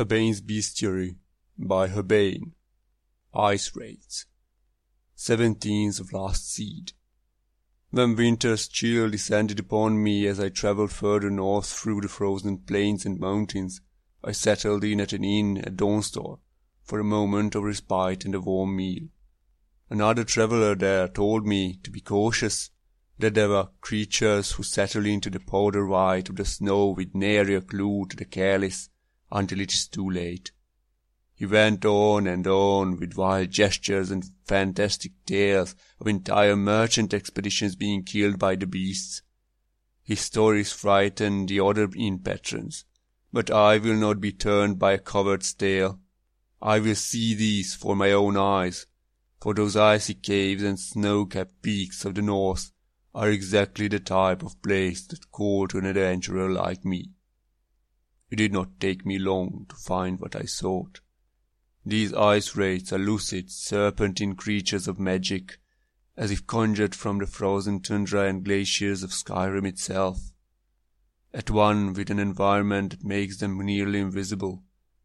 Herbane's Bestiary by Hebane. Ice Wraiths. 17th of last seed. When winter's chill descended upon me as I travelled further north through the frozen plains and mountains, I settled in at an inn at Dawnstar for a moment of respite and a warm meal. Another traveller there told me to be cautious, that there were creatures who settle into the powder white of the snow with nary a clue to the careless until it is too late. He went on and on with wild gestures and fantastic tales of entire merchant expeditions being killed by the beasts. His stories frightened the other patrons, but I will not be turned by a coward's tale. I will see these for my own eyes, for those icy caves and snow-capped peaks of the north are exactly the type of place that call to an adventurer like me. It did not take me long to find what I sought. These ice wraiths are lucid, serpentine creatures of magic, as if conjured from the frozen tundra and glaciers of Skyrim itself. At one with an environment that makes them nearly invisible,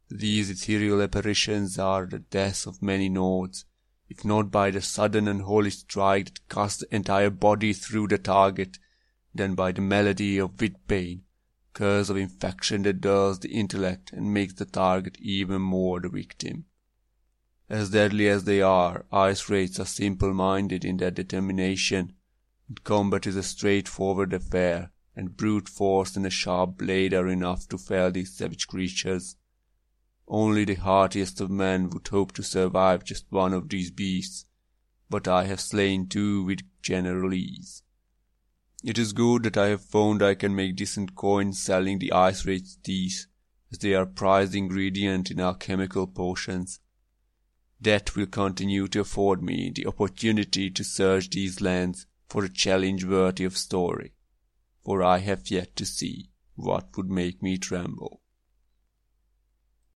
these ethereal apparitions are the death of many Nords, if not by the sudden and holy strike that casts the entire body through the target, then by the melody of Witbane, curse of infection that dulls the intellect and makes the target even more the victim. As deadly as they are, ice wraiths are simple-minded in their determination, and combat is a straightforward affair, and brute force and a sharp blade are enough to fell these savage creatures. Only the hardiest of men would hope to survive just one of these beasts, but I have slain two with general ease. It is good that I have found I can make decent coin selling the ice wraith's teeth, as they are prized ingredient in alchemical potions. That will continue to afford me the opportunity to search these lands for a challenge worthy of story, for I have yet to see what would make me tremble.